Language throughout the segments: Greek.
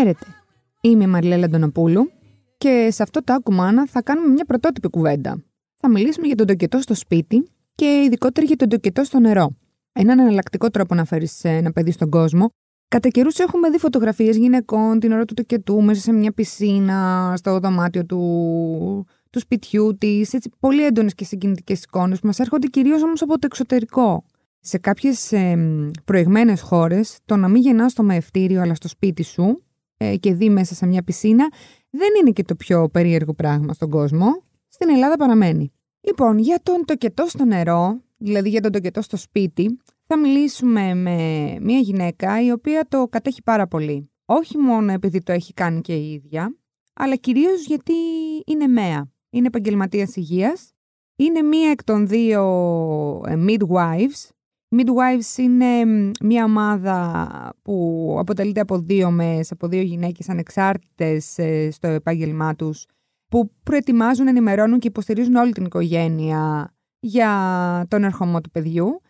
Χαίρετε. Είμαι η Μαριλέλα Αντωνοπούλου και σε αυτό το άκουμάνα θα κάνουμε μια πρωτότυπη κουβέντα. Θα μιλήσουμε για τον τοκετό στο σπίτι και ειδικότερα για τον τοκετό στο νερό. Έναν εναλλακτικό τρόπο να φέρεις ένα παιδί στον κόσμο. Κατά καιρούς έχουμε δει φωτογραφίες γυναικών την ώρα του τοκετού μέσα σε μια πισίνα, στο δωμάτιο του, του σπιτιού της. Πολύ έντονες και συγκινητικές εικόνες που μας έρχονται κυρίως όμως από το εξωτερικό. Σε κάποιες ε, προηγμένες χώρες, το να μην γεννάς στο μεευτήριο αλλά στο σπίτι σου ε, και δει μέσα σε μια πισίνα δεν είναι και το πιο περίεργο πράγμα στον κόσμο. Στην Ελλάδα παραμένει. Λοιπόν, για τον τοκετό στο νερό, δηλαδή για τον τοκετό στο σπίτι, θα μιλήσουμε με μια γυναίκα η οποία το κατέχει πάρα πολύ. Όχι μόνο επειδή το έχει κάνει και η ίδια, αλλά κυρίως γιατί είναι ΜΕΑ. Είναι επαγγελματίας υγείας. Είναι μία εκ των δύο ε, midwives, Midwives είναι μια ομάδα που αποτελείται από δύο μες, από δύο γυναίκες ανεξάρτητες ε, στο επάγγελμά τους, που προετοιμάζουν, ενημερώνουν και υποστηρίζουν όλη την οικογένεια για τον ερχομό του παιδιού.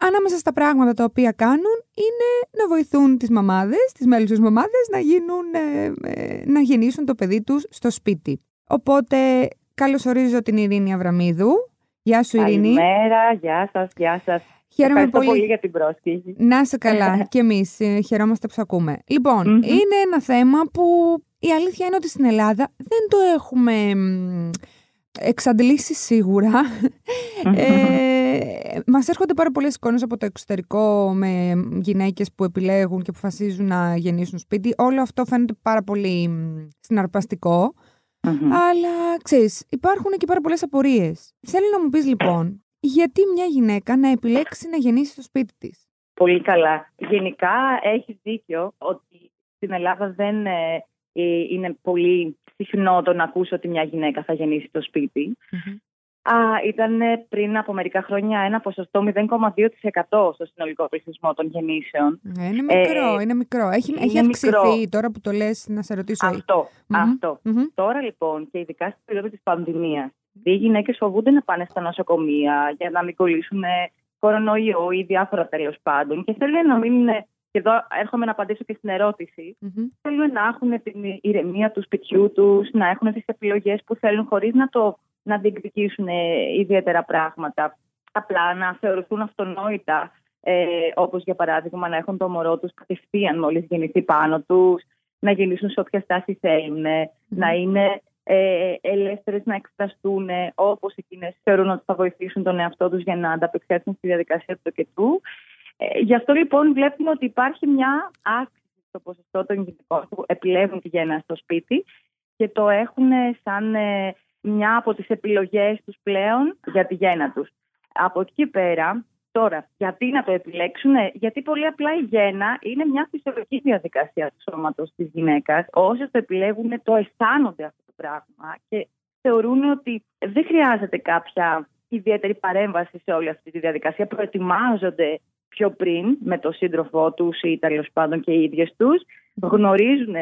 Ανάμεσα στα πράγματα τα οποία κάνουν είναι να βοηθούν τις μαμάδες, τις μέλους μαμάδες, να, γίνουν, ε, ε, να γεννήσουν το παιδί τους στο σπίτι. Οπότε, καλώς ορίζω την Ειρήνη Αβραμίδου. Γεια σου Ειρήνη. Καλημέρα, γεια σας, γεια σας. Χαίρομαι πολύ. πολύ για την πρόσκληση. Να είσαι καλά και εμείς ε, χαιρόμαστε που σε ακούμε. λοιπον είναι ένα θέμα που η αλήθεια είναι ότι στην Ελλάδα δεν το έχουμε εξαντλήσει σίγουρα. Ε, μας έρχονται πάρα πολλές εικόνες από το εξωτερικό με γυναίκες που επιλέγουν και αποφασίζουν να γεννήσουν σπίτι. Όλο αυτό φαίνεται πάρα πολύ συναρπαστικό. Αλλά ξέρεις, υπάρχουν και πάρα πολλές απορίες. Θέλω να μου πεις λοιπόν, γιατί μια γυναίκα να επιλέξει να γεννήσει στο σπίτι της; Πολύ καλά. Γενικά έχεις δίκιο ότι στην Ελλάδα δεν ε, ε, είναι πολύ συχνό το να ακούσω ότι μια γυναίκα θα γεννήσει στο σπιτι Α, ήταν πριν από μερικά χρόνια ένα ποσοστό 0,2% στο συνολικό πληθυσμό των γεννήσεων. Ε, είναι μικρό, είναι μικρό. Έχει, είναι έχει αυξηθεί τώρα που το λες να σε ρωτήσω. Αυτό, αυτό. Τώρα λοιπόν και ειδικά στην περίοδο της πανδημίας οι γυναίκες φοβούνται να πάνε στα νοσοκομεία για να μην κολλήσουν κορονοϊό ή διάφορα τέλος πάντων. Και θέλουν να μην. Και εδώ έρχομαι να απαντήσω και στην ερωτηση Θέλουν να έχουν την ηρεμία του σπιτιού τους, να έχουν τις επιλογές που θέλουν χωρίς να, το, να διεκδικήσουν ιδιαίτερα πράγματα. Απλά να θεωρηθούν αυτονόητα, ε, όπως για παράδειγμα να έχουν το μωρό τους κατευθείαν μόλις γεννηθεί πάνω τους, να γεννήσουν σε όποια στάση να είναι ε, ελεύθερες να εκφραστούν όπως εκείνες θεωρούν ότι θα βοηθήσουν τον εαυτό τους για να ανταπεξέλθουν στη διαδικασία του τοκετού. Ε, γι' αυτό λοιπόν βλέπουμε ότι υπάρχει μια αύξηση στο ποσοστό των γυναικών που επιλέγουν τη γέννα στο σπίτι και το έχουν σαν ε, μια από τις επιλογές τους πλέον για τη γέννα τους. Από εκεί πέρα, τώρα, γιατί να το επιλέξουν, γιατί πολύ απλά η γέννα είναι μια φυσιολογική διαδικασία του σώματος της γυναίκας. Όσοι το επιλέγουν, το αισθάνονται αυτό πράγμα και θεωρούν ότι δεν χρειάζεται κάποια ιδιαίτερη παρέμβαση σε όλη αυτή τη διαδικασία. Προετοιμάζονται πιο πριν με το σύντροφό τους ή τέλος πάντων και οι ίδιες τους. Γνωρίζουν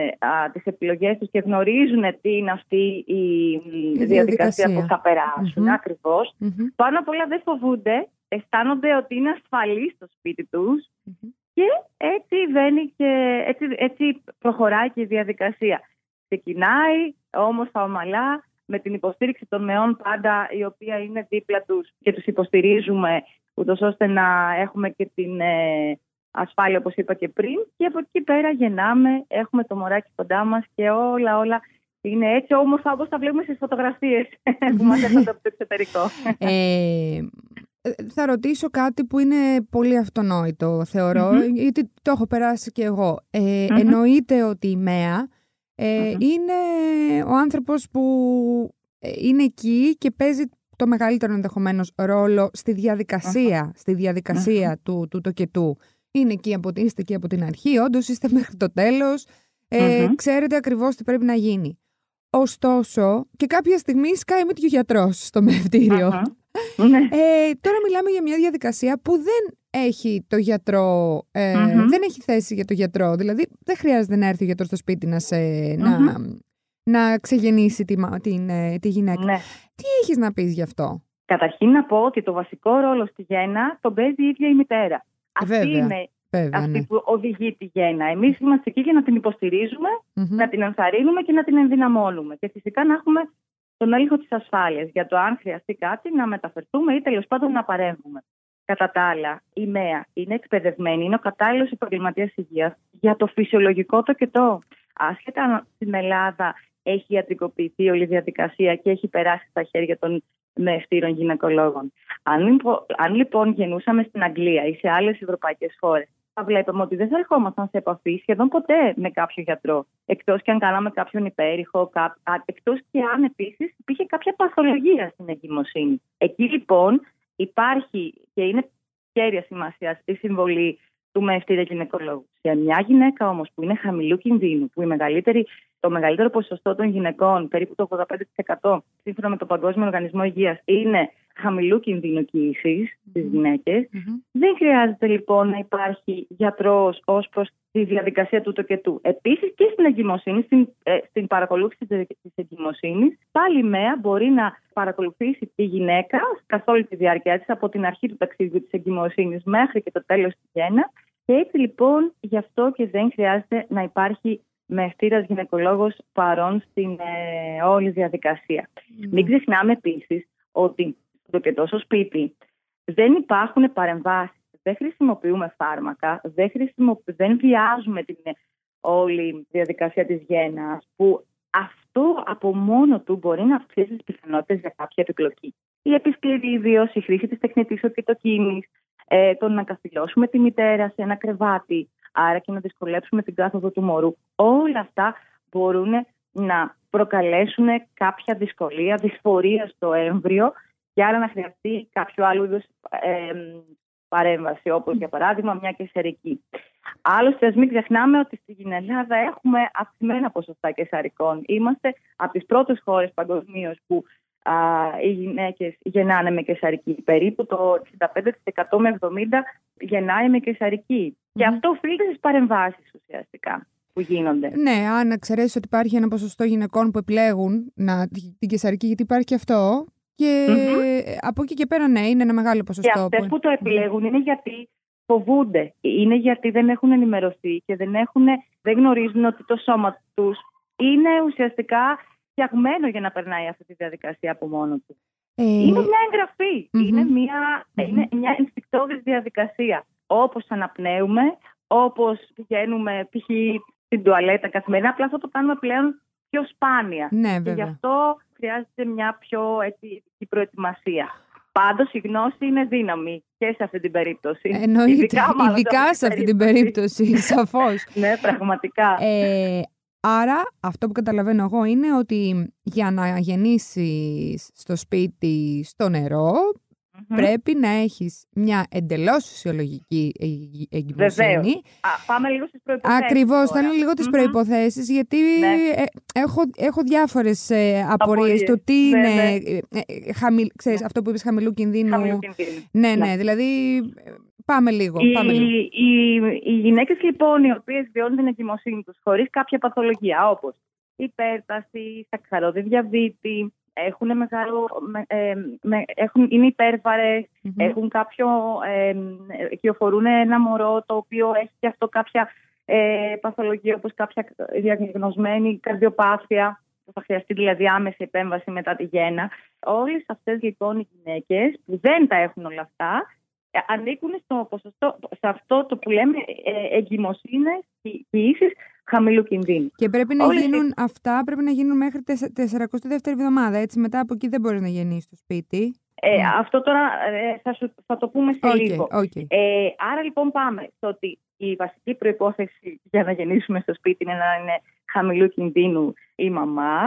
τις επιλογές τους και γνωρίζουν τι είναι αυτή η, διαδικασία, που θα περασουν ακριβώς. Πάνω απ' όλα δεν φοβούνται, αισθάνονται ότι είναι ασφαλή στο σπίτι τους και έτσι, και, έτσι, έτσι προχωράει και η διαδικασία. Ξεκινάει όμορφα, ομαλά, με την υποστήριξη των μεών πάντα, η οποία είναι δίπλα τους και τους υποστηρίζουμε, ούτως ώστε να έχουμε και την ε, ασφάλεια, όπως είπα και πριν. Και από εκεί πέρα γεννάμε, έχουμε το μωράκι κοντά μας και όλα, όλα είναι έτσι όμορφα όπως τα βλέπουμε στις φωτογραφίες που μας έρχονται από το εξωτερικό. Ε, θα ρωτήσω κάτι που είναι πολύ αυτονόητο, γιατί το έχω περάσει και εγώ. Ε, Εννοείται ότι η ΜΕΑ ε, είναι ο άνθρωπος που ε, είναι εκεί και παίζει το μεγαλύτερο ενδεχομένως ρόλο στη διαδικασία, στη διαδικασία του, του τοκετού. Είναι εκεί από, είστε εκεί από την αρχή, όντως είστε μέχρι το τέλος, ε, ξέρετε ακριβώς τι πρέπει να γίνει. Ωστόσο, και κάποια στιγμή σκάει με ο γιατρός στο μευτήριο. Ναι. Ε, τώρα μιλάμε για μια διαδικασία που δεν έχει το γιατρό, ε, δεν έχει θέση για το γιατρό. Δηλαδή δεν χρειάζεται να έρθει ο γιατρός στο σπίτι να, σε, να, να ξεγεννήσει τη, την, ε, τη γυναίκα. Ναι. Τι έχεις να πεις γι' αυτό; Καταρχήν να πω ότι το βασικό ρόλο στη γέννα τον παίζει η ίδια η μητέρα. Αυτή είναι αυτή ναι. που οδηγεί τη γέννα. Εμείς είμαστε εκεί για να την υποστηριζουμε να την ενθαρρύνουμε και να την ενδυναμώνουμε. Και φυσικά να έχουμε τον έλεγχο της ασφάλειας για το αν χρειαστεί κάτι να μεταφερθούμε ή τέλος πάντων να παρέμβουμε. Κατά τα άλλα, η ΜΕΑ είναι εκπαιδευμένη, είναι ο κατάλληλος επαγγελματίας υγείας για το φυσιολογικό το και το. Άσχετα αν στην Ελλάδα έχει ιατρικοποιηθεί όλη η διαδικασία και έχει περάσει στα χέρια των μεστήρων γυναικολόγων. Αν, λοιπόν, αν λοιπόν γεννούσαμε στην Αγγλία ή σε άλλες ευρωπαϊκές χώρες, θα βλέπαμε ότι δεν θα ερχόμασταν σε επαφή σχεδόν ποτέ με κάποιο γιατρό. Εκτός και αν κάναμε κάποιον υπέρηχο, εκτός και αν επίσης υπήρχε κάποια παθολογία στην εγκυμοσύνη. Εκεί λοιπόν υπάρχει και είναι κέρια σημασία η συμβολή του μεστήρα γυναικολόγους. Σε μια γυναίκα όμως που είναι χαμηλού κινδύνου, που η μεγαλύτερη, το μεγαλύτερο ποσοστό των γυναικών, περίπου το 85% σύμφωνα με το Παγκόσμιο Οργανισμό Υγείας, είναι χαμηλού κινδύνου κοίησης στις γυναικε Δεν χρειάζεται λοιπόν να υπάρχει γιατρός ως προς τη διαδικασία του το και του. Επίσης και στην εγκυμοσύνη, στην, ε, στην παρακολούθηση της εγκυμοσύνης, πάλι η ΜΕΑ μπορεί να παρακολουθήσει τη γυναίκα καθ' όλη τη διάρκεια της, από την αρχή του ταξιδιού της εγκυμοσύνης μέχρι και το τέλος της γέννα. Και έτσι λοιπόν γι' αυτό και δεν χρειάζεται να υπάρχει μεστήρας γυναικολόγος παρόν στην ε, όλη διαδικασία. Mm. Μην ξεχνάμε επίσης ότι στο και τόσο σπίτι δεν υπάρχουν παρεμβάσεις, δεν χρησιμοποιούμε φάρμακα, δεν, δεν βιάζουμε την ε, όλη διαδικασία της γέννας που αυτό από μόνο του μπορεί να αυξήσει τις πιθανότητες για κάποια επιπλοκή. Η επισκληρίδιος, η χρήση της τεχνητής οκυτοκίνης, ε, το να καθυλώσουμε τη μητέρα σε ένα κρεβάτι, άρα και να δυσκολέψουμε την κάθοδο του μωρού. Όλα αυτά μπορούν να προκαλέσουν κάποια δυσκολία, δυσφορία στο έμβριο και άρα να χρειαστεί κάποιο άλλο είδους ε, παρέμβαση, όπως για παράδειγμα μια κεσαρική. Άλλωστε, ας μην ξεχνάμε ότι στην Ελλάδα έχουμε αυξημένα ποσοστά κεσαρικών. Είμαστε από τις πρώτες χώρες παγκοσμίως που α, οι γυναίκες γεννάνε με κεσαρική. Περίπου το 65% με 70% γεννάει με κεσαρική. Και αυτό οφείλεται στις παρεμβάσεις ουσιαστικά που γίνονται. Ναι, αν εξαιρέσεις ότι υπάρχει ένα ποσοστό γυναικών που επιλέγουν να, την κεσαρική, γιατί υπάρχει και αυτό. Και από εκεί και πέρα, ναι, είναι ένα μεγάλο ποσοστό. Και αυτές που... το επιλέγουν είναι γιατί φοβούνται. Είναι γιατί δεν έχουν ενημερωθεί και δεν, έχουν, δεν γνωρίζουν ότι το σώμα τους είναι ουσιαστικά φτιαγμένο για να περνάει αυτή τη διαδικασία από μόνο του. Ε... Είναι μια εγγραφή. Είναι μια, είναι μια διαδικασία. Όπως αναπνέουμε, όπως πηγαίνουμε π.χ. στην τουαλέτα καθημερινά, απλά αυτό το κάνουμε πλέον πιο σπάνια. Ναι, και γι' αυτό χρειάζεται μια πιο έτσι, προετοιμασία. Πάντως η γνώση είναι δύναμη και σε αυτή την περίπτωση. Εννοείται. Ειδικά, ειδικά σε αυτή την περίπτωση, σαφώς. ναι, πραγματικά. Ε, άρα, αυτό που καταλαβαίνω εγώ είναι ότι για να γεννήσεις στο σπίτι στο νερό, πρέπει να έχεις μια εντελώς φυσιολογική εγκυμοσύνη. πάμε λίγο στις προϋποθέσεις. Ακριβώς, θέλω λίγο τις mm προϋποθέσεις, γιατί ναι. ε, έχω, έχω διάφορες ε, απορίες. Το τι ναι, είναι, ναι. Ε, χαμηλ, ξέρεις, αυτό που είπες χαμηλού κινδύνου. Χαμηλού κινδύνου. Ναι, ναι, δηλαδή πάμε λίγο. Οι, πάμε λίγο. οι, οι γυναίκες λοιπόν οι οποίες βιώνουν την εγκυμοσύνη τους χωρίς κάποια παθολογία όπως υπέρταση, σακχαρώδη διαβήτη, έχουν μεγάλο, ε, με, έχουν, είναι έχουν κάποιο, ε, κυοφορούν ένα μωρό το οποίο έχει και αυτό κάποια ε, παθολογία όπως κάποια διαγνωσμένη καρδιοπάθεια που θα χρειαστεί δηλαδή άμεση επέμβαση μετά τη γέννα. Όλες αυτές λοιπόν οι γυναίκες που δεν τα έχουν όλα αυτά ε, ανήκουν στο ποσοστό, σε αυτό το που λέμε ε, εγκυμοσύνες ποιήσεις χαμηλού κινδύνου. Και πρέπει να γίνουν αυτά, πρέπει να γίνουν μέχρι 42η εβδομάδα. Έτσι, μετά από εκεί δεν μπορείς να γεννήσεις στο σπίτι. Ε, Αυτό τώρα ε, θα, σου, θα το πούμε σε λίγο. Ε, άρα λοιπόν πάμε στο ότι η βασική προϋπόθεση για να γεννήσουμε στο σπίτι είναι να είναι χαμηλού κινδύνου η μαμά.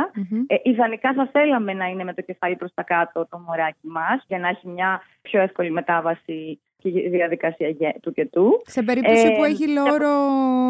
Ε, ιδανικά θα θέλαμε να είναι με το κεφάλι προς τα κάτω το μωράκι μας για να έχει μια πιο εύκολη μετάβαση και η διαδικασία του και του. Σε περίπτωση ε, που έχει λόρο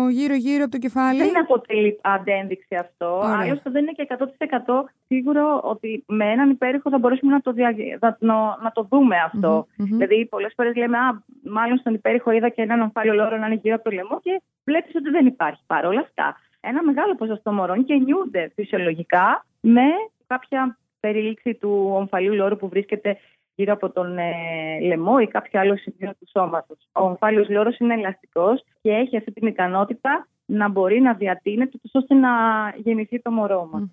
γύρω-γύρω από το κεφάλι. Δεν αποτελεί αντένδειξη αυτό. Άλλωστε δεν είναι και 100% σίγουρο ότι με έναν υπέρηχο θα μπορέσουμε να το, δια... να, το δούμε αυτό. Mm-hmm, Δηλαδή, πολλές φορές λέμε, Α, μάλλον στον υπέρηχο είδα και έναν αμφάλιο λόρο να είναι γύρω από το λαιμό και βλέπεις ότι δεν υπάρχει. Παρ' όλα αυτά, ένα μεγάλο ποσοστό μωρών γεννιούνται φυσιολογικά με κάποια περίληξη του ομφαλίου λόρου που βρίσκεται γύρω από τον ε, λαιμό ή κάποιο άλλο σημείο του σώματος. Ο ομφάλιος λόρος είναι ελαστικός και έχει αυτή την ικανότητα να μπορεί να διατείνεται ώστε να γεννηθεί το μωρό μας.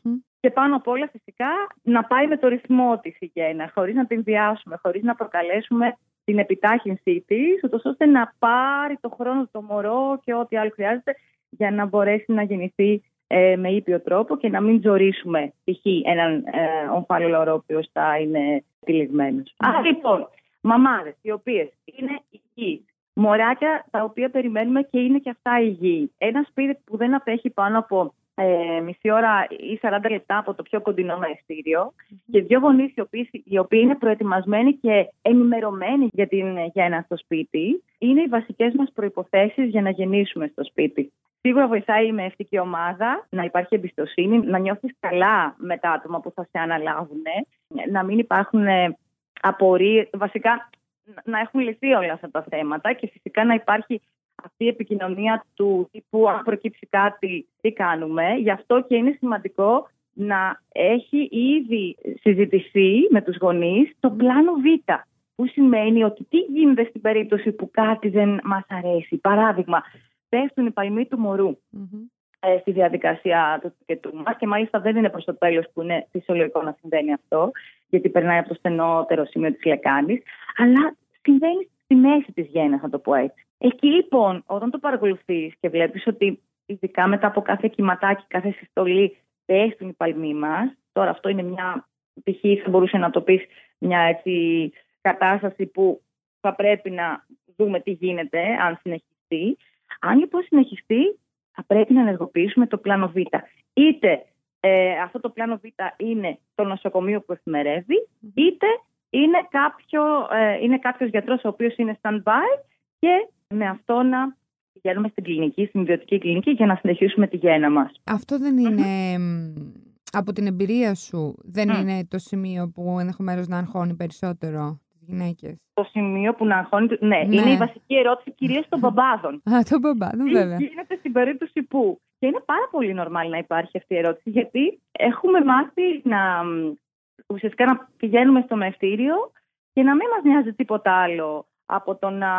Και πάνω απ' όλα φυσικά να πάει με το ρυθμό της η γέννα, χωρίς να την βιάσουμε, χωρίς να προκαλέσουμε την επιτάχυνσή της, ώστε να πάρει το χρόνο το μωρό και ό,τι άλλο χρειάζεται για να μπορέσει να γεννηθεί ε, με ήπιο τρόπο και να μην ζωρίσουμε π.χ. έναν ε, ομφάλιο ο οποίος θα είναι τυλιγμένο. Άρα λοιπόν, μαμάδες οι οποίες είναι υγιείς, μωράκια τα οποία περιμένουμε και είναι και αυτά υγιείς. Ένας σπίτι που δεν απέχει πάνω από ε, μισή ώρα ή 40 λεπτά από το πιο κοντινό μαεστήριο και δύο γονείς οι οποίοι, οι οποίοι είναι προετοιμασμένοι και ενημερωμένοι για την γέννα στο σπίτι είναι οι βασικές μας προϋποθέσεις για να γεννήσουμε στο σπίτι. Σίγουρα βοηθάει η μευτική ομάδα να υπάρχει εμπιστοσύνη, να νιώθεις καλά με τα άτομα που θα σε αναλάβουν, να μην υπάρχουν απορίες, βασικά να έχουν λυθεί όλα αυτά τα θέματα και φυσικά να υπάρχει αυτή η επικοινωνία του τύπου αν προκύψει κάτι, τι κάνουμε. Γι' αυτό και είναι σημαντικό να έχει ήδη συζητηθεί με τους γονείς το πλάνο Β. Που σημαίνει ότι τι γίνεται στην περίπτωση που κάτι δεν μας αρέσει. Παράδειγμα, πέφτουν οι παλμοί του μωρου ε, στη διαδικασία του τοκετού μας και μάλιστα δεν είναι προς το τέλος που είναι φυσιολογικό να συμβαίνει αυτό, γιατί περνάει από το στενότερο σημείο της λεκάνης, αλλά συμβαίνει στη μέση της γέννα, να το πω έτσι. Εκεί λοιπόν, όταν το παρακολουθείς και βλέπεις ότι ειδικά μετά από κάθε κυματάκι, κάθε συστολή, πέφτουν οι παλμοί μας. Τώρα αυτό είναι μια π.χ. θα μπορούσε να το πεις μια έτσι, κατάσταση που θα πρέπει να δούμε τι γίνεται αν συνεχιστεί. Αν λοιπόν συνεχιστεί, θα πρέπει να ενεργοποιήσουμε το πλάνο Β. Είτε ε, αυτό το πλάνο Β είναι το νοσοκομείο που εφημερεύει, είτε είναι, κάποιο, ε, είναι κάποιος γιατρός ο οποίος είναι stand-by και με αυτό να πηγαίνουμε στην κλινική, στην ιδιωτική κλινική για να συνεχίσουμε τη γέννα μας. Αυτό δεν ειναι από την εμπειρία σου, δεν είναι το σημείο που ενδεχομένως να αγχώνει περισσότερο; Τις γυναίκες. Το σημείο που να αγχώνει, ναι, ναι. είναι η βασική ερώτηση κυρίως των μπαμπάδων. Α, των μπαμπάδων, βέβαια. Τι γίνεται στην περίπτωση που. Και είναι πάρα πολύ νορμάλ να υπάρχει αυτή η ερώτηση, γιατί έχουμε μάθει να ουσιαστικά να πηγαίνουμε στο μευτήριο και να μην μας νοιάζει τίποτα άλλο από το να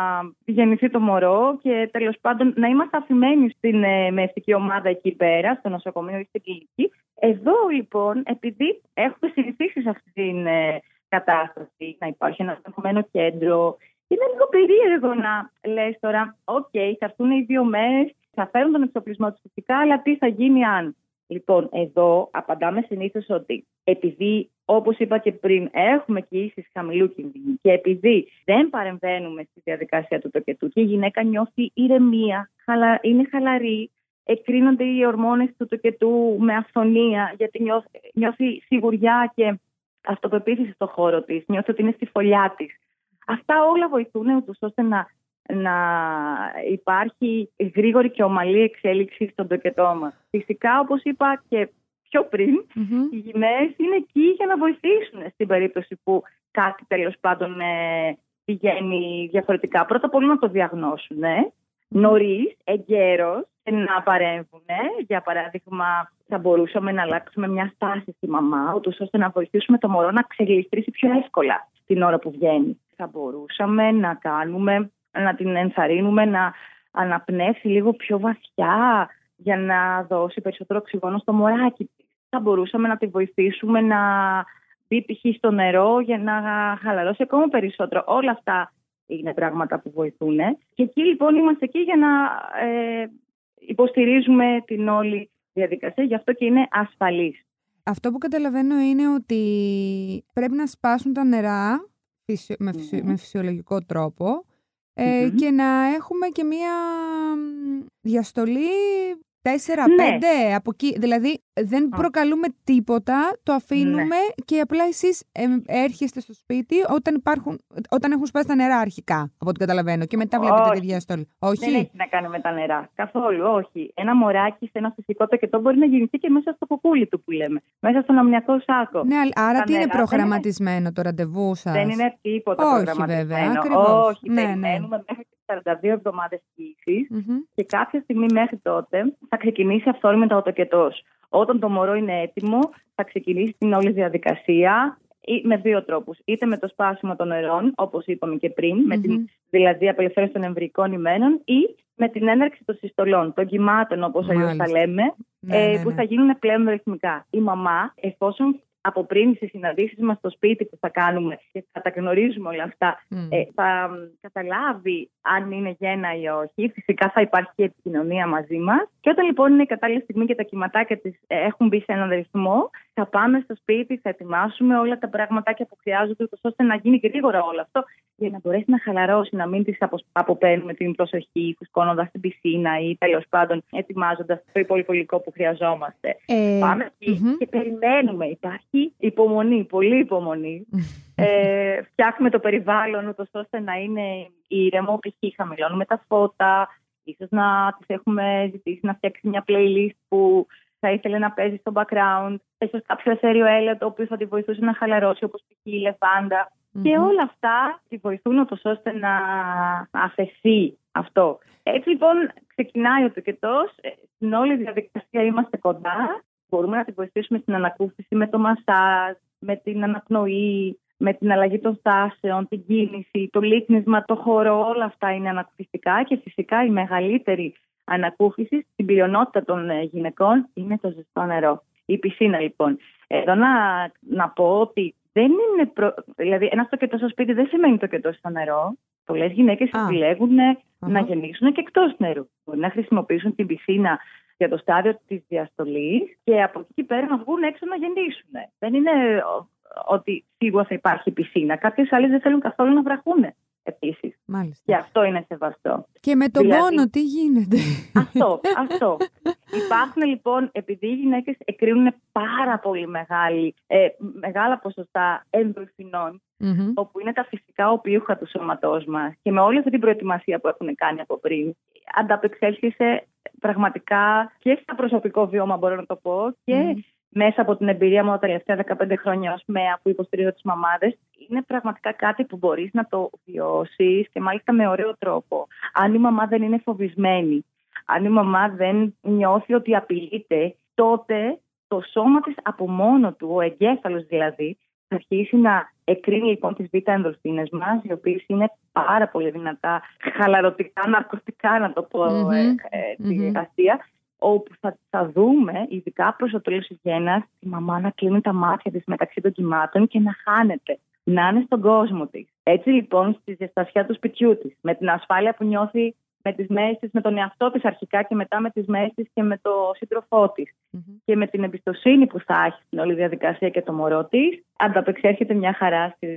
γεννηθεί το μωρό και τέλος πάντων να είμαστε αφημένοι στην ε, μευτική ομάδα εκεί πέρα, στο νοσοκομείο ή στην κλινική. Εδώ λοιπόν, επειδή έχουμε συνηθίσει σε αυτή την ε, κατάσταση, να υπάρχει ένα ενδεχομένο κέντρο, είναι λίγο περίεργο να λες τώρα, οκ, θα έρθουν οι δύο μαίες, θα φέρουν τον εξοπλισμό τους φυσικά, αλλά τι θα γίνει αν. Λοιπόν, εδώ απαντάμε συνήθως ότι επειδή, όπως είπα και πριν, έχουμε κύηση χαμηλού κινδύνου και επειδή δεν παρεμβαίνουμε στη διαδικασία του τοκετού και η γυναίκα νιώθει ηρεμία, είναι χαλαρή, εκκρίνονται οι ορμόνες του τοκετού με αφθονία, γιατί νιώθει, νιώθει σιγουριά και αυτοπεποίθηση στο χώρο της, νιώθει ότι είναι στη φωλιά της. Αυτά όλα βοηθούν ούτως ώστε να να υπάρχει γρήγορη και ομαλή εξέλιξη στον τοκετό μας. Φυσικά, όπως είπα και πιο πριν, οι γυναίες είναι εκεί για να βοηθήσουν στην περίπτωση που κάτι τέλος πάντων ε, πηγαίνει διαφορετικά. Πρώτα απ' όλα να το διαγνώσουν ε, νωρίς, εγκαίρω και να παρέμβουν. Για παράδειγμα, θα μπορούσαμε να αλλάξουμε μια στάση στη μαμά, ούτως ώστε να βοηθήσουμε το μωρό να ξεγλιστρήσει πιο εύκολα την ώρα που βγαίνει. Θα μπορούσαμε να κάνουμε να την ενθαρρύνουμε να αναπνεύσει λίγο πιο βαθιά για να δώσει περισσότερο οξυγόνο στο μωράκι της. Θα μπορούσαμε να τη βοηθήσουμε να μπει π.χ. στο νερό για να χαλαρώσει ακόμα περισσότερο. Όλα αυτά είναι πράγματα που βοηθούν. Και εκεί λοιπόν είμαστε εκεί για να ε, υποστηρίζουμε την όλη διαδικασία, γι' αυτό και είναι ασφαλής. Αυτό που καταλαβαίνω είναι ότι πρέπει να σπάσουν τα νερά με, με φυσιολογικό τρόπο ε, και να έχουμε και μία διαστολή 4-5 ναι. από εκεί. Δηλαδή δεν προκαλούμε τίποτα, το αφήνουμε ναι. και απλά εσείς έρχεστε στο σπίτι όταν, υπάρχουν, όταν έχουν σπάσει τα νερά αρχικά, από ό,τι καταλαβαίνω. Και μετά βλέπετε τη διαστολή. Όχι. Δεν έχει να κάνει με τα νερά. Καθόλου, όχι. Ένα μωράκι σε ένα φυσικό τοκετό μπορεί να γεννηθεί και μέσα στο κοκούλι του που λέμε. Μέσα στον αμνιακό σάκο. Ναι, άρα τι είναι προγραμματισμένο το ραντεβού σας; Δεν είναι τίποτα όχι, προγραμματισμένο. Βέβαια, ακριβώς. Όχι, ναι, ναι. μέχρι 42 εβδομάδες και κάποια στιγμή μέχρι τότε θα ξεκινήσει αυθόρμητα ο τοκετός. Όταν το μωρό είναι έτοιμο, θα ξεκινήσει την όλη διαδικασία. με δύο τρόπους. Είτε με το σπάσιμο των νερών, όπως είπαμε και πριν, με την δηλαδή απελευθέρωση των εμβρικών ημένων, ή με την έναρξη των συστολών, των κυμάτων, όπως αλλιώς τα λέμε, ναι, ε, ναι, που ναι. θα γίνουν πλέον ρυθμικά. Η μαμά, εφόσον από πριν στις συναντήσεις μας στο σπίτι που θα κάνουμε και θα τα γνωρίζουμε όλα αυτά, ε, θα καταλάβει αν είναι γένα ή όχι. Φυσικά θα υπάρχει και επικοινωνία μαζί μας. Και όταν λοιπόν είναι η κατάλληλη στιγμή και τα κυματάκια της ε, έχουν μπει σε έναν ρυθμό, θα πάμε στο σπίτι, θα ετοιμάσουμε όλα τα πραγματάκια που χρειάζονται, ώστε να γίνει γρήγορα όλο αυτό για να μπορέσει να χαλαρώσει, να μην τη αποπαίνουμε την προσοχή, φουσκώνοντα την πισίνα ή τέλος πάντων ετοιμάζοντας το υπόλοιπο υλικό που χρειαζόμαστε. Ε, Πάμε και περιμένουμε. Υπάρχει υπομονή, πολύ υπομονή. Ε, φτιάχνουμε το περιβάλλον ούτως ώστε να είναι ήρεμο, π.χ. χαμηλώνουμε τα φώτα, ίσως να τη έχουμε ζητήσει να φτιάξει μια playlist που θα ήθελε να παίζει στο background, ίσως κάποιο εθέριο έλαιο το οποίο θα τη βοηθούσε να χαλαρώσει, όπως π.χ. η λεφάντα. Και όλα αυτά τη βοηθούν ούτως ώστε να αφαιθεί αυτό. Έτσι λοιπόν ξεκινάει ο τοκετός, ε, στην όλη διαδικασία είμαστε κοντά. Μπορούμε να τη βοηθήσουμε στην ανακούφιση με το μασάζ, με την αναπνοή, με την αλλαγή των στάσεων, την κίνηση, το λίκνισμα, το χώρο, όλα αυτά είναι ανακουφιστικά και φυσικά η μεγαλύτερη ανακούφιση στην πλειονότητα των ε, γυναικών είναι το ζεστό νερό. Η πισίνα λοιπόν. Εδώ να, να πω ότι δεν είναι. Προ... Δηλαδή, ένα τοκετό στο σπίτι δεν σημαίνει τοκετό στο νερό. Πολλές γυναίκες επιλέγουν να γεννήσουν και εκτός νερού. Μπορεί να χρησιμοποιήσουν την πισίνα για το στάδιο της διαστολής και από εκεί και πέρα να βγουν έξω να γεννήσουν. Δεν είναι ότι σίγουρα θα υπάρχει πισίνα. Κάποιες άλλες δεν θέλουν καθόλου να βραχούν επίσης. Και αυτό είναι σεβαστό. Και με τον δηλαδή, πόνο, τι γίνεται; Αυτό, αυτό. Υπάρχουν λοιπόν, επειδή οι γυναίκες εκρίνουν πάρα πολύ μεγάλη, ε, μεγάλα ποσοστά όπου είναι τα φυσικά οπίουχα του σώματός μας και με όλη αυτή την προετοιμασία που έχουν κάνει από πριν, ανταπεξέλθει πραγματικά και στα προσωπικό βιώμα, μπορώ να το πω, και μέσα από την εμπειρία μου τα τελευταία 15 χρόνια ως ΜΕΑ που υποστηρίζω τις μαμάδες, είναι πραγματικά κάτι που μπορείς να το βιώσεις και μάλιστα με ωραίο τρόπο. Αν η μαμά δεν είναι φοβισμένη, αν η μαμά δεν νιώθει ότι απειλείται, τότε το σώμα της από μόνο του, ο εγκέφαλος δηλαδή, θα αρχίσει να εκρίνει λοιπόν τις β' ενδορφίνες μας, οι οποίες είναι πάρα πολύ δυνατά, χαλαρωτικά, ναρκωτικά να το πω mm-hmm. ε, ε, όπου θα, θα δούμε, ειδικά προς το τέλος της γέννας, τη μαμά να κλείνει τα μάτια της μεταξύ των κυμάτων και να χάνεται. Να είναι στον κόσμο της. Έτσι λοιπόν, στη ζεστασιά του σπιτιού της, με την ασφάλεια που νιώθει με τις μέση με τον εαυτό της αρχικά και μετά με τις μέση και με το σύντροφό της. Και με την εμπιστοσύνη που θα έχει στην όλη διαδικασία και το μωρό της, ανταπεξέρχεται μια χαρά ε,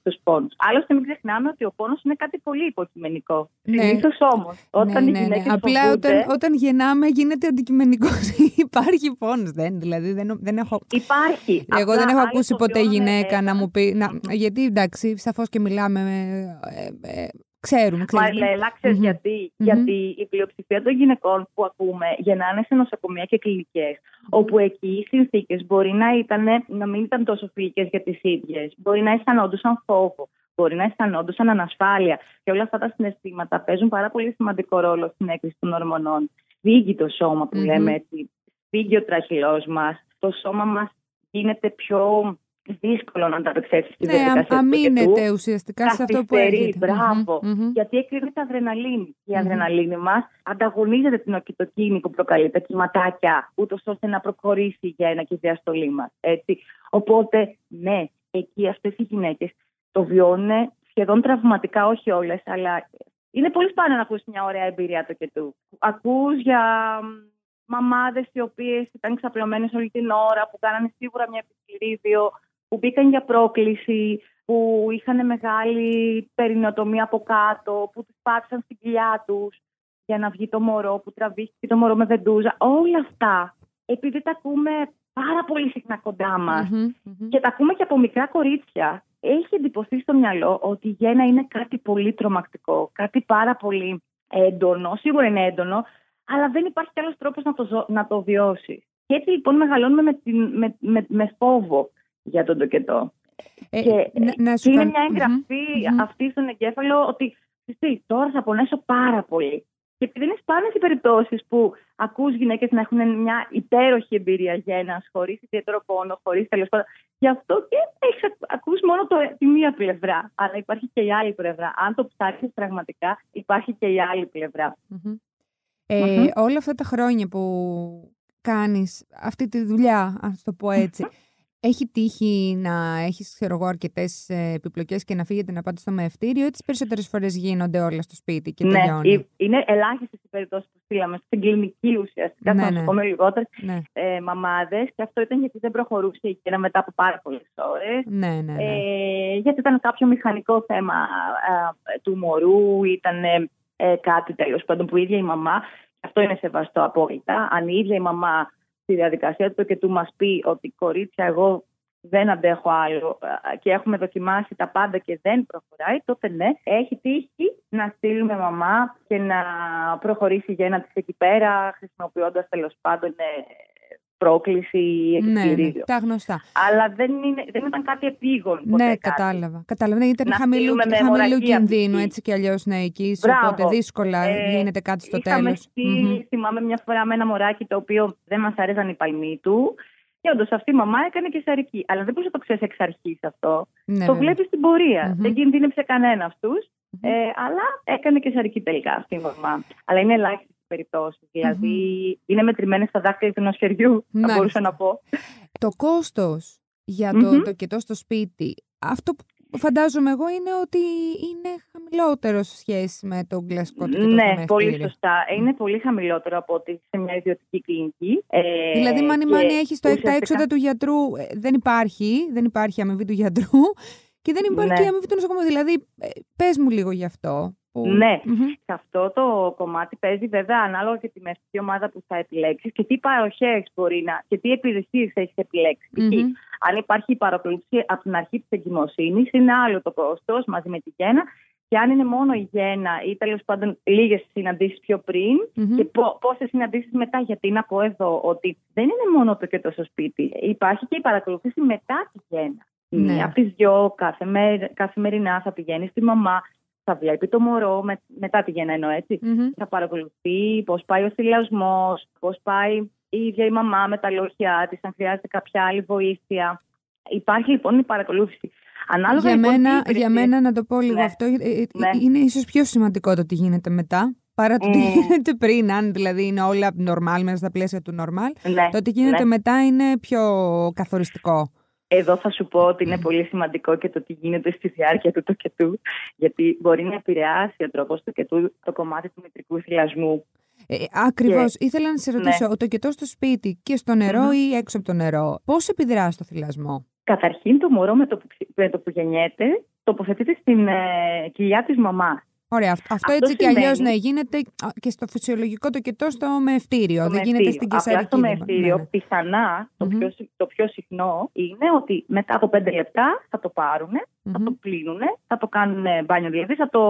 στους πόνους. Άλλωστε, μην ξεχνάμε ότι ο πόνος είναι κάτι πολύ υποκειμενικό. Ναι. Συνήθως όμως, όταν ναι, οι γυναίκε. Ναι, ναι. Απλά φοβούνται, όταν, όταν γεννάμε γίνεται αντικειμενικό. Υπάρχει πόνος. Δεν, δηλαδή, δεν, δεν έχω... Υπάρχει. Εγώ δεν έχω ακούσει ποτέ γυναίκα να μου πει. Να, γιατί εντάξει, σαφώς και μιλάμε. Ε, ε, Ξέρουμε, ξέρουμε. Μαριλέλα, γιατι Γιατί η πλειοψηφία των γυναικών που ακούμε γεννάνε σε νοσοκομεία και κλινικές, όπου εκεί οι συνθήκες μπορεί να, ήταν, να μην ήταν τόσο φιλικές για τις ίδιες. Μπορεί να αισθανόντουσαν φόβο, μπορεί να αισθανόντουσαν ανασφάλεια. Και όλα αυτά τα συναισθήματα παίζουν πάρα πολύ σημαντικό ρόλο στην έκρηση των ορμονών. Φύγει το σώμα που λέμε έτσι. Φύγει ο τραχυλός μας. Το σώμα μας γίνεται πιο δύσκολο να ανταπεξέλθεις στη ναι, διαδικασία. αμήνεται ουσιαστικά σε αυτό που έρχεται. Μπράβο. Mm-hmm. Γιατί εκκρίνεται αδρεναλίνη. Η αδρεναλίνη μας ανταγωνίζεται την οκυτοκίνη που προκαλεί τα κυματάκια, ούτως ώστε να προχωρήσει για ένα και η διαστολή μα. Οπότε, ναι, εκεί αυτές οι γυναίκες το βιώνουν σχεδόν τραυματικά, όχι όλες, αλλά είναι πολύ σπάνιο να ακούσει μια ωραία εμπειρία το και του. Ακούς για μαμάδες οι οποίες ήταν ξαπλωμένες όλη την ώρα, που κάνανε σίγουρα μια επισκληρίδιο, που μπήκαν για πρόκληση, που είχαν μεγάλη περινοτομία από κάτω, που τους πάτησαν στην κοιλιά τους για να βγει το μωρό, που τραβήχθηκε το μωρό με βεντούζα. Όλα αυτά, επειδή τα ακούμε πάρα πολύ συχνά κοντά μας και τα ακούμε και από μικρά κορίτσια, έχει εντυπωθεί στο μυαλό ότι η γέννα είναι κάτι πολύ τρομακτικό, κάτι πάρα πολύ έντονο, σίγουρα είναι έντονο, αλλά δεν υπάρχει κι άλλος τρόπος να το, να το βιώσει. Και έτσι λοιπόν μεγαλώνουμε με, με, με, με φόβο για τον τοκετό. Ε, και να, σου είναι μια εγγραφή αυτή στον εγκέφαλο ότι τώρα θα πονέσω πάρα πολύ. Και επειδή είναι σπάνιες οι περιπτώσεις που ακούς γυναίκες να έχουν μια υπέροχη εμπειρία γέννα, χωρίς ιδιαίτερο πόνο, χωρίς τέλος πάντων. Γι' αυτό και έχεις ακούσει μόνο το, τη μία πλευρά. Αλλά υπάρχει και η άλλη πλευρά. Αν το ψάξεις πραγματικά, υπάρχει και η άλλη Ε, Όλα αυτά τα χρόνια που κάνεις αυτή τη δουλειά, α το πω έτσι, έχει τύχει να έχεις, ξέρω εγώ, αρκετές ε, επιπλοκές και να φύγετε να πάτε στο μεευτήριο, ή τις περισσότερες φορές γίνονται όλα στο σπίτι και ναι, τελειώνει; Είναι ελάχιστες οι περιπτώσεις που στείλαμε στην κλινική ουσιαστικά. Ναι, θα ναι. πούμε λιγότερε ναι. ε, μαμάδες. Και αυτό ήταν γιατί δεν προχωρούσε η κύρα μετά από πάρα πολλές ώρες. Ναι, ναι, ναι. Ε, γιατί ήταν κάποιο μηχανικό θέμα ε, του μωρού, ήταν ε, κάτι τέλος πάντων που η ίδια η μαμά. Αυτό είναι σεβαστό απόλυτα. Αν η ίδια η μαμά στη διαδικασία του και του μας πει ότι κορίτσια εγώ δεν αντέχω άλλο και έχουμε δοκιμάσει τα πάντα και δεν προχωράει, τότε ναι, έχει τύχει να στείλουμε μαμά και να προχωρήσει η γέννα της εκεί πέρα, χρησιμοποιώντας τέλος πάντων ε, πρόκληση ή ναι, ναι, τα γνωστά. Αλλά δεν, είναι, δεν ήταν κάτι επίγον. Ναι, κάτι. κατάλαβα. Κατάλαβα. Ναι, ήταν χαμηλού, χαμηλού κινδύνου έτσι κι αλλιώς ναι, εκεί. Οπότε δύσκολα ε, γίνεται κάτι στο τέλος. Mm-hmm. Θυμάμαι μια φορά με ένα μωράκι το οποίο δεν μας άρεσαν οι παλμοί του. Και όντως αυτή η μαμά έκανε και σαρική. Αλλά δεν μπορούσε να το ξέρεις εξ αρχής αυτό. Ναι, το βλέπεις στην πορεία. Mm-hmm. Δεν κινδύνεψε κανένας τους. Mm-hmm. Ε, αλλά έκανε και σαρική τελικά αυτή η μαμά. Αλλά είναι ελάχιστη περιπτώσει. Δηλαδή, mm-hmm. είναι μετρημένε στα δάχτυλα του νοσχεριού, θα μπορούσα να πω. Το κόστος για το mm-hmm. τοκετό στο σπίτι, αυτό που φαντάζομαι εγώ είναι ότι είναι χαμηλότερο σε σχέση με τον κλασικό τοκετό Ναι, πολύ σωστά. Είναι πολύ χαμηλότερο από ότι σε μια ιδιωτική κλινική. Ε, δηλαδή, μάνι μάνι έχεις το ουσιαστικά... έξοδα του γιατρού, ε, δεν υπάρχει, δεν υπάρχει αμοιβή του γιατρού. Και δεν υπάρχει ναι. και αμοιβή του νοσοκομείου. Δηλαδή, ε, πες μου λίγο γι' αυτό. Ναι, σε αυτό το κομμάτι παίζει βέβαια ανάλογα και τη μεσική ομάδα που θα επιλέξεις και τι παροχές μπορεί να και τι υπηρεσίες έχεις επιλέξει. Αν υπάρχει η παρακολούθηση από την αρχή της εγκυμοσύνης, είναι άλλο το κόστος μαζί με τη γέννα. Και αν είναι μόνο η γέννα ή τέλος πάντων λίγες συναντήσεις πιο πριν mm-hmm. και πόσες συναντήσεις μετά, γιατί να πω εδώ ότι δεν είναι μόνο το και το στο σπίτι. Υπάρχει και η παρακολούθηση μετά τη γέννα. Ναι. Από τις δυο καθημερινά θα πηγαίνεις στη μαμά, θα βλέπει το μωρό με, μετά τη γέννα εννοώ Θα παρακολουθεί πώς πάει ο θυλασμός, πώς πάει η ίδια η μαμά με τα λόγια της, αν χρειάζεται κάποια άλλη βοήθεια. Υπάρχει λοιπόν η παρακολούθηση. Ανάλογα, για, λοιπόν, μένα, για μένα, να το πω λίγο ναι. αυτό, ε, ε, ναι. είναι ίσως πιο σημαντικό το τι γίνεται μετά. Παρά το τι mm. γίνεται πριν, αν δηλαδή είναι όλα normal μέσα στα πλαίσια του normal, ναι. το τι γίνεται ναι. μετά είναι πιο καθοριστικό. Εδώ θα σου πω ότι είναι πολύ σημαντικό και το τι γίνεται στη διάρκεια του τοκετού, γιατί μπορεί να επηρεάσει ο τρόπος του τοκετού το κομμάτι του μητρικού θυλασμού. Ε, Ακριβώς. Ήθελα να σε ρωτήσω, ναι. ο τοκετό στο σπίτι και στο νερο ή έξω από το νερό, πώς επιδρά στο θυλασμό; Καταρχήν, το μωρό με το που, με το που γεννιέται τοποθετείται στην ε, κοιλιά της μαμάς. Ωραία. Αυτό, αυτό έτσι κι αλλιώς να γίνεται και στο φυσιολογικό το κετό στο μεευτήριο. Δεν γίνεται στην κεσαρική. στο μεευτήριο, ναι, ναι. πιθανά το, πιο, το πιο συχνό είναι ότι μετά από πέντε λεπτά θα το πάρουν, θα το πλύνουν, θα το κάνουν μπάνιο δηλαδή, θα το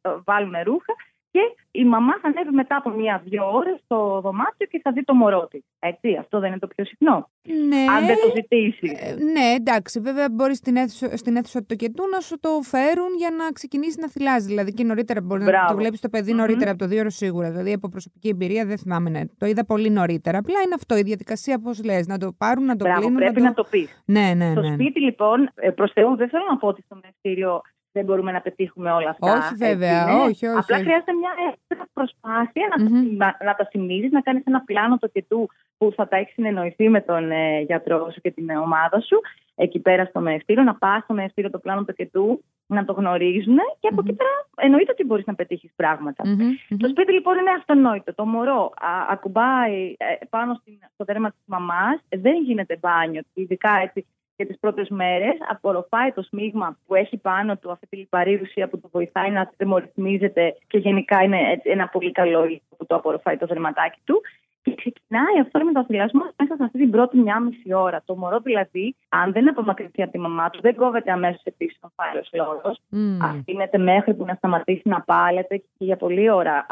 ε, βάλουν ρούχα και η μαμά θα ανέβει μετά από μία-δύο ώρες στο δωμάτιο και θα δει το μωρό της. Έτσι, αυτό δεν είναι το πιο συχνό. Ναι. Αν δεν το ζητήσει. Ε, ναι, εντάξει. Βέβαια, μπορείς στην αίθουσα, στην αίθουσα του τοκετού να σου το φέρουν για να ξεκινήσει να θυλάζει. Δηλαδή και νωρίτερα μπορεί Μπράβο. να το βλέπεις το παιδί νωρίτερα από το δύο ώρο σίγουρα. Δηλαδή από προσωπική εμπειρία δεν θυμάμαι. Ναι. Το είδα πολύ νωρίτερα. Απλά είναι αυτό η διαδικασία, πώς λες, να το πάρουν, να το Μπράβο, πλύνουν. Πρέπει να το, να το πεις. Ναι, ναι, ναι. Στο σπίτι, λοιπόν, ε, προς Θεού, δεν θέλω να πω ότι στο μεστήριο δεν μπορούμε να πετύχουμε όλα αυτά. Όχι, βέβαια. όχι, όχι. Απλά χρειάζεται μια έξτρα προσπάθεια να, mm-hmm. τα, να, τα θυμίζεις, να κάνεις ένα πλάνο το και του που θα τα έχεις συνεννοηθεί με τον ε, γιατρό σου και την ε, ομάδα σου εκεί πέρα στο μεευτήριο, να πας στο μεευτήριο το πλάνο το και του, να το γνωρίζουν και από mm-hmm. εκεί πέρα εννοείται ότι μπορείς να πετύχεις πράγματα. Mm-hmm. Το σπίτι λοιπόν είναι αυτονόητο. Το μωρό α, ακουμπάει ε, πάνω στην, στο δέρμα της μαμάς, δεν γίνεται μπάνιο, ειδικά έτσι και τις πρώτες μέρες απορροφάει το σμίγμα που έχει πάνω του αυτή τη λιπαρή ουσία που του βοηθάει να θερμορυθμίζεται και γενικά είναι ένα πολύ καλό που το απορροφάει το δερματάκι του. Και ξεκινάει αυτό με το θυλασμό μέσα σε αυτή την πρώτη μια μισή ώρα. Το μωρό δηλαδή, αν δεν απομακρυνθεί από τη μαμά του, δεν κόβεται αμέσως επίσης ο φάλαιο λόγος. Mm. Αφήνεται μέχρι που να σταματήσει να πάλεται και για πολλή ώρα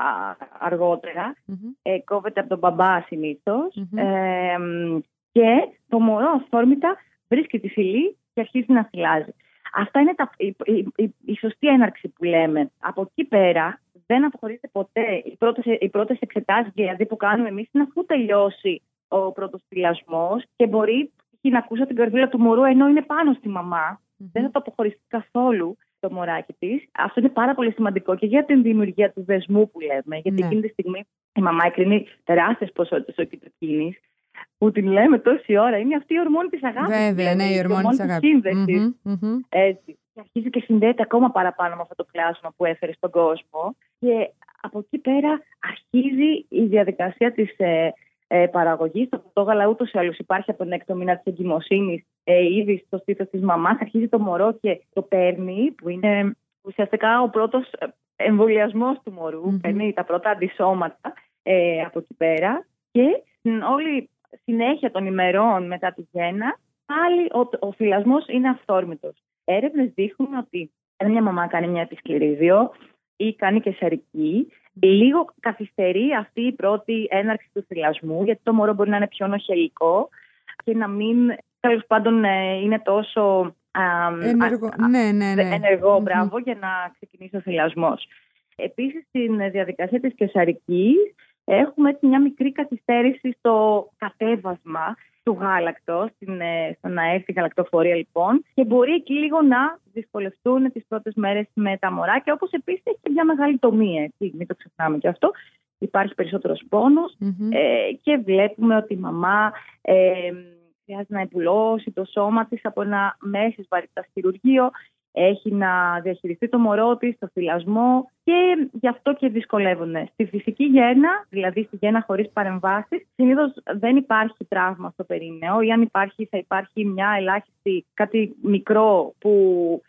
αργότερα. Mm-hmm. Ε, κόβεται από τον μπαμπά Ε, και το μωρό αυθόρμητα βρίσκει τη φυλή και αρχίζει να θυλάζει. Αυτά είναι τα, η, η, η, η, σωστή έναρξη που λέμε. Από εκεί πέρα δεν αποχωρείται ποτέ. Οι πρώτε οι πρώτες εξετάσει δηλαδή που κάνουμε εμείς είναι αφού τελειώσει ο πρώτος θυλασμό και μπορεί να ακούσει την καρδίλα του μωρού ενώ είναι πάνω στη μαμα Δεν θα το αποχωρήσει καθόλου το μωράκι της. Αυτό είναι πάρα πολύ σημαντικό και για την δημιουργία του δεσμού που λέμε. Γιατί ναι. εκείνη τη στιγμή η μαμά εκρίνει τεράστιες ποσότητες οκυτοκίνη που την λέμε τόση ώρα. Είναι αυτή η ορμόνη της αγάπης. Βέβαια, ναι, η ορμόνη της αγάπης. σύνδεσης. Έτσι. Και αρχίζει και συνδέεται ακόμα παραπάνω με αυτό το πλάσμα που έφερε στον κόσμο. Και από εκεί πέρα αρχίζει η διαδικασία της ε, ε, παραγωγής. Το πρωτόγαλα ούτως ή άλλως υπάρχει από τον έκτο μήνα της εγκυμοσύνης ε, ήδη στο στήθος της μαμάς. Αρχίζει το μωρό και το παίρνει, που είναι ουσιαστικά ο πρώτος εμβολιασμός του μωρού. Παίρνει τα πρώτα αντισώματα ε, από εκεί πέρα. Και όλη συνέχεια των ημερών μετά τη γέννα, πάλι ο, ο φυλασμός είναι αυθόρμητος. Έρευνες δείχνουν ότι αν μια μαμά κάνει μια επισκληρίδιο ή κάνει και σαρική, λίγο καθυστερεί αυτή η πρώτη έναρξη του θυλασμού, γιατί το μωρό μπορεί να είναι πιο νοχελικό και να μην, τέλος πάντων, ε, είναι τόσο ενεργό, ναι, ναι, ναι. ενεργό μπράβο, για να ξεκινήσει ο θυλασμός. Επίσης, στην διαδικασία της κεσαρικής έχουμε έτσι μια μικρή καθυστέρηση στο κατέβασμα του γάλακτος, στην, ε, στο να έρθει η γαλακτοφορία λοιπόν και μπορεί εκεί λίγο να δυσκολευτούν τις πρώτες μέρες με τα μωράκια όπως επίσης έχει και μια μεγάλη τομή, έτσι, μην το ξεχνάμε και αυτό. Υπάρχει περισσότερος ε, και βλέπουμε ότι η μαμά ε, χρειάζεται να επουλώσει το σώμα της από ένα μέσης βαρύτητας χειρουργείο έχει να διαχειριστεί το μωρό της, το θυλασμό και γι' αυτό και δυσκολεύονται. Στη φυσική γέννα, δηλαδή στη γέννα χωρίς παρεμβάσεις, συνήθως δεν υπάρχει τραύμα στο περίνεο ή αν υπάρχει, θα υπάρχει μια ελάχιστη κάτι μικρό που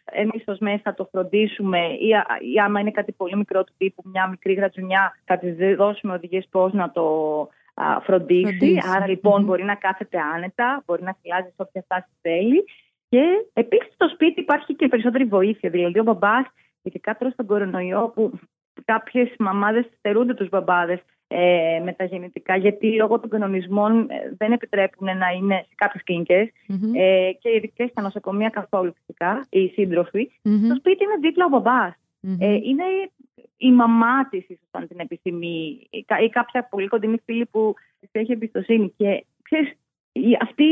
εμείς ως μέσα το φροντίσουμε ή, ή άμα είναι κάτι πολύ μικρό του τύπου, μια μικρή γρατζουνιά, θα της δώσουμε οδηγίες πώς να το φροντίσει. φροντίσει. Άρα λοιπόν, μπορεί να κάθεται άνετα, μπορεί να φυλάζει όποια στάση θέλει και επίσης στο σπίτι υπάρχει και περισσότερη βοήθεια. Δηλαδή, ο μπαμπάς, ειδικά τώρα στον κορονοϊό, που κάποιες μαμάδες στερούνται τους μπαμπάδες ε, με τα γεννητικά, γιατί λόγω των κανονισμών ε, δεν επιτρέπουν να είναι σε κάποιες ε, και ειδικά στα νοσοκομεία καθόλου φυσικά, οι σύντροφοι. Στο σπίτι είναι δίπλα ο μπαμπα Ε, είναι η μαμά της, ίσως αν την επιθυμεί, ή κάποια πολύ κοντινή φίλη που έχει εμπιστοσύνη. Και ξέρεις, αυτή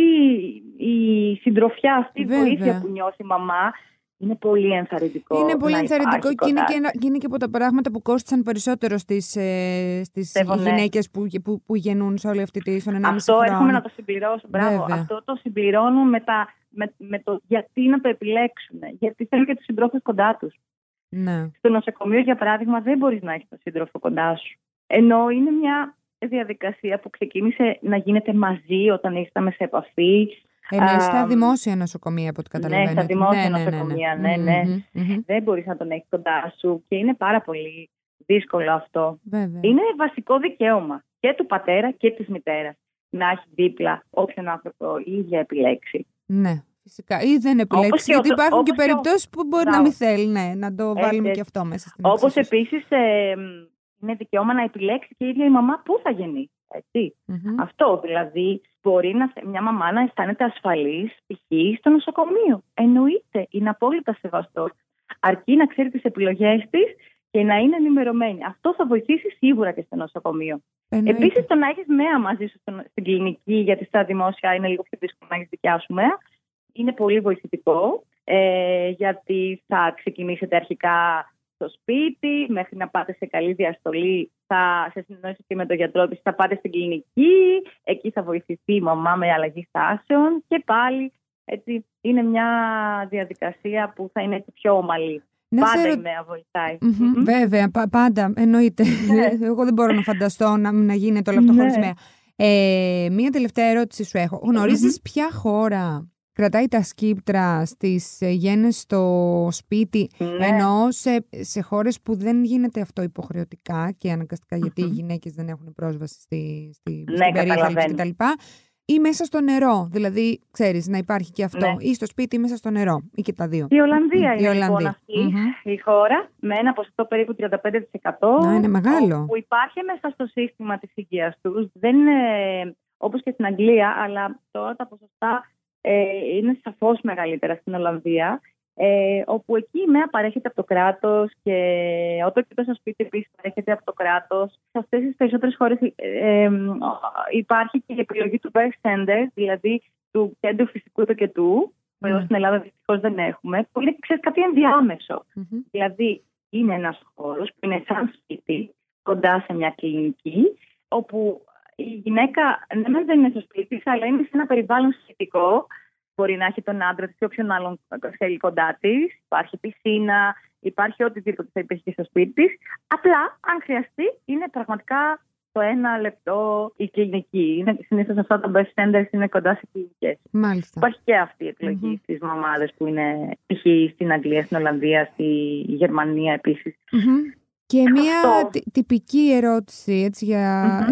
η συντροφιά, αυτή η βοήθεια που νιώθει η μαμά είναι πολύ ενθαρρυντικό. Είναι πολύ ενθαρρυντικό και είναι και, είναι και από τα πράγματα που κόστησαν περισσότερο στις, ε, στις γυναίκες που, που, που γεννούν σε όλη αυτή τη στον 1,5 Αυτό χρόνο. έρχομαι να το συμπληρώσω. Μπράβο. Αυτό το συμπληρώνουν με, τα, με, με το γιατί να το επιλέξουν. Γιατί θέλουν και τους συντρόφους κοντά τους. Ναι. Στο νοσοκομείο, για παράδειγμα, δεν μπορείς να έχεις τον σύντροφο κοντά σου. Ενώ είναι μια διαδικασία που ξεκίνησε να γίνεται μαζί όταν ήρθαμε σε επαφή. Εννοείς στα δημόσια νοσοκομεία, από ό,τι καταλαβαίνω. Ναι, στα δημόσια ναι, ναι, ναι, νοσοκομεία, ναι, ναι. Δεν μπορείς να τον έχεις κοντά σου και είναι πάρα πολύ δύσκολο αυτό. Βέβαια. Είναι βασικό δικαίωμα και του πατέρα και της μητέρας να έχει δίπλα όποιον άνθρωπο η ίδια επιλέξει. Ναι, φυσικά. Ή δεν επιλέξει, γιατί υπάρχουν και περιπτώσεις που μπορεί να μην θέλει, ναι, να το βάλουμε και αυτό μέσα στην Όπως επίσης ε, είναι δικαίωμα να επιλέξει και η ίδια η μαμά πού θα γεννήσει. Αυτό δηλαδή μπορεί να, μια μαμά να αισθάνεται ασφαλής π.χ. στο νοσοκομείο. Εννοείται, είναι απόλυτα σεβαστό. Αρκεί να ξέρει τις επιλογές της και να είναι ενημερωμένη. Αυτό θα βοηθήσει σίγουρα και στο νοσοκομείο. Επίσης, το να έχεις μέα μαζί σου στην κλινική, γιατί στα δημόσια είναι λίγο πιο δύσκολο να έχεις δικιά σου μέα, είναι πολύ βοηθητικό. Ε, γιατί θα ξεκινήσετε αρχικά στο σπίτι, μέχρι να πάτε σε καλή διαστολή, θα σε συνεννόηση και με τον γιατρό της, θα πάτε στην κλινική, εκεί θα βοηθηθεί η μαμά με αλλαγή στάσεων και πάλι έτσι, είναι μια διαδικασία που θα είναι πιο ομαλή. Να πάντα σε... η ΜΕΑ βοηθάει. Mm-hmm. Βέβαια, πα, πάντα, εννοείται. Ναι. Εγώ δεν μπορώ να φανταστώ να, να γίνεται όλο αυτό ναι. χωρίς ΜΕΑ. Ε, μία τελευταία ερώτηση σου έχω. Γνωρίζεις ποια χώρα κρατάει τα σκύπτρα στις ε, γέννες στο σπίτι, ναι. ενώ σε, σε χώρες που δεν γίνεται αυτό υποχρεωτικά και αναγκαστικά γιατί οι γυναίκες δεν έχουν πρόσβαση στη, στη, ναι, στην περίθαλψη κτλ. Ή μέσα στο νερό, δηλαδή ξέρεις να υπάρχει και αυτό, ναι. ή στο σπίτι ή μέσα στο νερό, ή και τα δύο. Η Ολλανδία είναι λοιπόν αυτή η χώρα με ένα ποσοστό περίπου 35%. Να, είναι μεγάλο. Που υπάρχει μέσα στο σύστημα της υγείας τους. Δεν είναι όπως και στην Αγγλία, αλλά τώρα τα ποσοστά ε, είναι σαφώς μεγαλύτερα στην Ολλανδία ε, όπου εκεί η ΜΕΑ παρέχεται από το κράτος και ο τοκετό στο σπίτι επίσης παρέχεται από το κράτος. Σε αυτές τις περισσότερες χώρες ε, υπάρχει και η επιλογή του birth center, δηλαδή του κέντρου φυσικού τοκετού, που εδώ στην Ελλάδα δυστυχώς δεν έχουμε, που είναι ξέρεις, κάτι Δηλαδή είναι ένας χώρος που είναι σαν σπίτι, κοντά σε μια κλινική, όπου η γυναίκα ναι, δεν είναι στο σπίτι, αλλά είναι σε ένα περιβάλλον σχετικό. Μπορεί να έχει τον άντρα της ή όποιον άλλον θέλει κοντά της. Υπάρχει πισίνα, υπάρχει οτιδήποτε θα υπήρχε στο σπίτι της. Απλά, αν χρειαστεί, είναι πραγματικά το ένα λεπτό η κλινική. Είναι συνήθως αυτά τα best centers είναι κοντά σε κλινικές. Μάλιστα. Υπάρχει και αυτή η επιλογή mm-hmm. στις μαμάδες που είναι π.χ. στην Αγγλία, στην Ολλανδία, στη Γερμανία επίσης. Mm-hmm. Και μια τυπική ερώτηση, έτσι, για,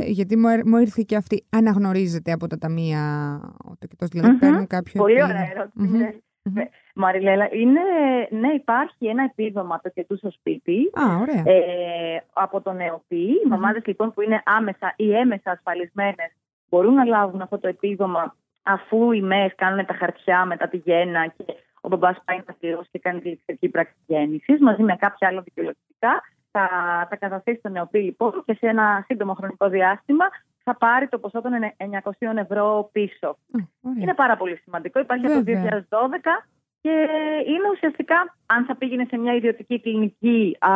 γιατί μου, μου ήρθε και αυτή. Αναγνωρίζεται από τα ταμεία ο τοκετός, δηλαδή mm-hmm. παίρνουν κάποιο... Πολύ ωραία ερώτηση. Ναι. Ναι. Μαριλέλα, είναι, ναι, υπάρχει ένα επίδομα τοκετού στο σπίτι Α, ωραία. Ε, από τον ΕΟΠΗ. Οι μαμάδες λοιπόν που είναι άμεσα ή έμεσα ασφαλισμένες μπορούν να λάβουν αυτό το επίδομα αφού οι ΜΕΣ κάνουν τα χαρτιά μετά τη γέννα και ο μπαμπάς πάει να πληρώσει και κάνει τη ληξιακή πράξη γέννησης μαζί με κάποια άλλα δικαιολογικά θα τα καταθέσει στο νεοπή λοιπόν και σε ένα σύντομο χρονικό διάστημα θα πάρει το ποσό των 900 ευρώ πίσω. Είναι πάρα πολύ σημαντικό. Υπάρχει από το 2012 και είναι ουσιαστικά, αν θα πήγαινε σε μια ιδιωτική κλινική, α,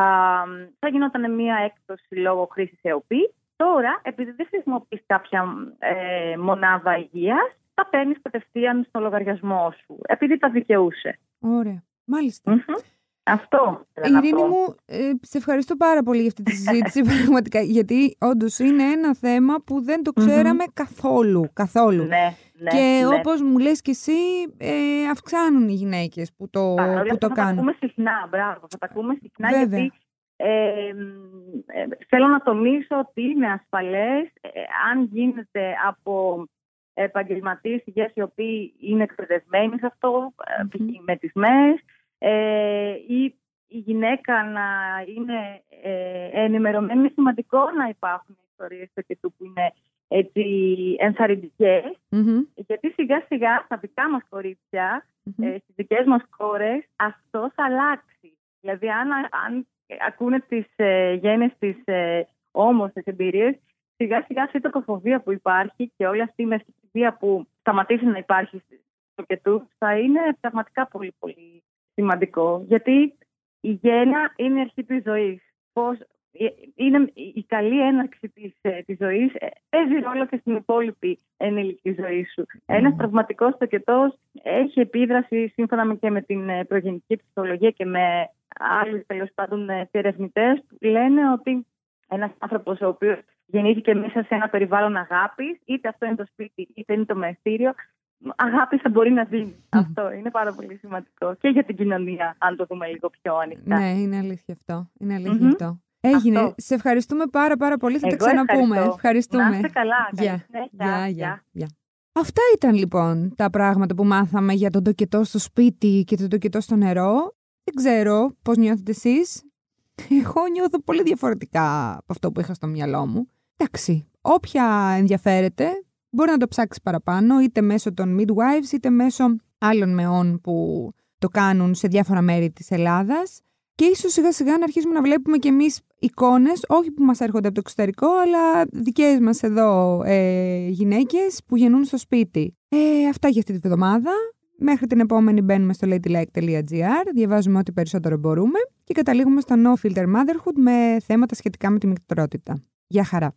θα γινόταν μια έκπτωση λόγω χρήσης ΕΟΠΗ. Τώρα, επειδή δεν χρησιμοποιείς κάποια ε, μονάδα υγείας, θα παίρνεις κατευθείαν στο λογαριασμό σου, επειδή τα δικαιούσε. Ωραία. Μάλιστα. Αυτό. Ειρήνη μου, ε, σε ευχαριστώ πάρα πολύ για αυτή τη συζήτηση πραγματικά, γιατί όντως είναι ένα θέμα που δεν το ξέραμε καθόλου. καθόλου. Ναι, ναι, και ναι. όπως μου λες και εσύ, ε, αυξάνουν οι γυναίκες που το, που το θα κάνουν. τα ακούμε συχνά, μπράβο, θα τα ακούμε συχνά Βέβαια. γιατί ε, ε, θέλω να τονίσω ότι είναι ασφαλές ε, αν γίνεται από επαγγελματίες υγείας οι οποίοι είναι εκπαιδευμένοι σε αυτό, ε, με τις ΜΕΣ, ε, ή η γυναίκα να είναι ε, ενημερωμένη. Είναι σημαντικό να υπάρχουν ιστορίες του που είναι έτσι ενθαρρυντικές, γιατί σιγά σιγά στα δικά μας κορίτσια, mm-hmm. ε, στις δικές μας κόρες, αυτός θα αλλάξει. Δηλαδή αν, αν ακούνε τις ε, γένες της ε, όμορφες εμπειρίες, σιγά σιγά αυτή η τοκοφοβία που υπάρχει και όλη αυτή η μεσητική που σταματήσει να υπάρχει στο και θα είναι πραγματικά πολύ πολύ σημαντικό. Γιατί η γέννα είναι η αρχή της ζωής. Πώς ε, είναι η καλή έναρξη της, ε, της ζωής ε, παίζει ρόλο και στην υπόλοιπη ενήλικη ζωή σου. Mm. Ένας τραυματικός τοκετός έχει επίδραση σύμφωνα και με την προγενική ψυχολογία και με άλλους τέλος πάντων ερευνητές που λένε ότι ένας άνθρωπος ο οποίος γεννήθηκε μέσα σε ένα περιβάλλον αγάπης, είτε αυτό είναι το σπίτι είτε είναι το μεστήριο, αγάπη θα μπορεί να δίνει. Αυτό είναι πάρα πολύ σημαντικό. Και για την κοινωνία, αν το δούμε λίγο πιο ανοιχτά. Ναι, είναι αλήθεια αυτό. Είναι αλήθεια αυτό. Έγινε. Αυτό. Σε ευχαριστούμε πάρα πάρα πολύ. Θα Εγώ τα ξαναπούμε. Ευχαριστώ. Ευχαριστούμε. Να είστε καλά. Καλή Γεια. συνέχεια. Γεια, γεια. Αυτά ήταν λοιπόν τα πράγματα που μάθαμε για τον τοκετό στο σπίτι και τον τοκετό στο νερό. Δεν ξέρω πώς νιώθετε εσείς. Εγώ νιώθω πολύ διαφορετικά από αυτό που είχα στο μυαλό μου. Εντάξει, όποια ενδιαφέρεται μπορεί να το ψάξεις παραπάνω είτε μέσω των midwives είτε μέσω άλλων μεών που το κάνουν σε διάφορα μέρη της Ελλάδας και ίσως σιγά σιγά να αρχίσουμε να βλέπουμε και εμείς εικόνες, όχι που μας έρχονται από το εξωτερικό, αλλά δικές μας εδώ ε, γυναίκες που γεννούν στο σπίτι. Ε, αυτά για αυτή τη βδομάδα. Μέχρι την επόμενη μπαίνουμε στο ladylike.gr, διαβάζουμε ό,τι περισσότερο μπορούμε και καταλήγουμε στο No Filter Motherhood με θέματα σχετικά με τη μητρότητα. Γεια χαρά!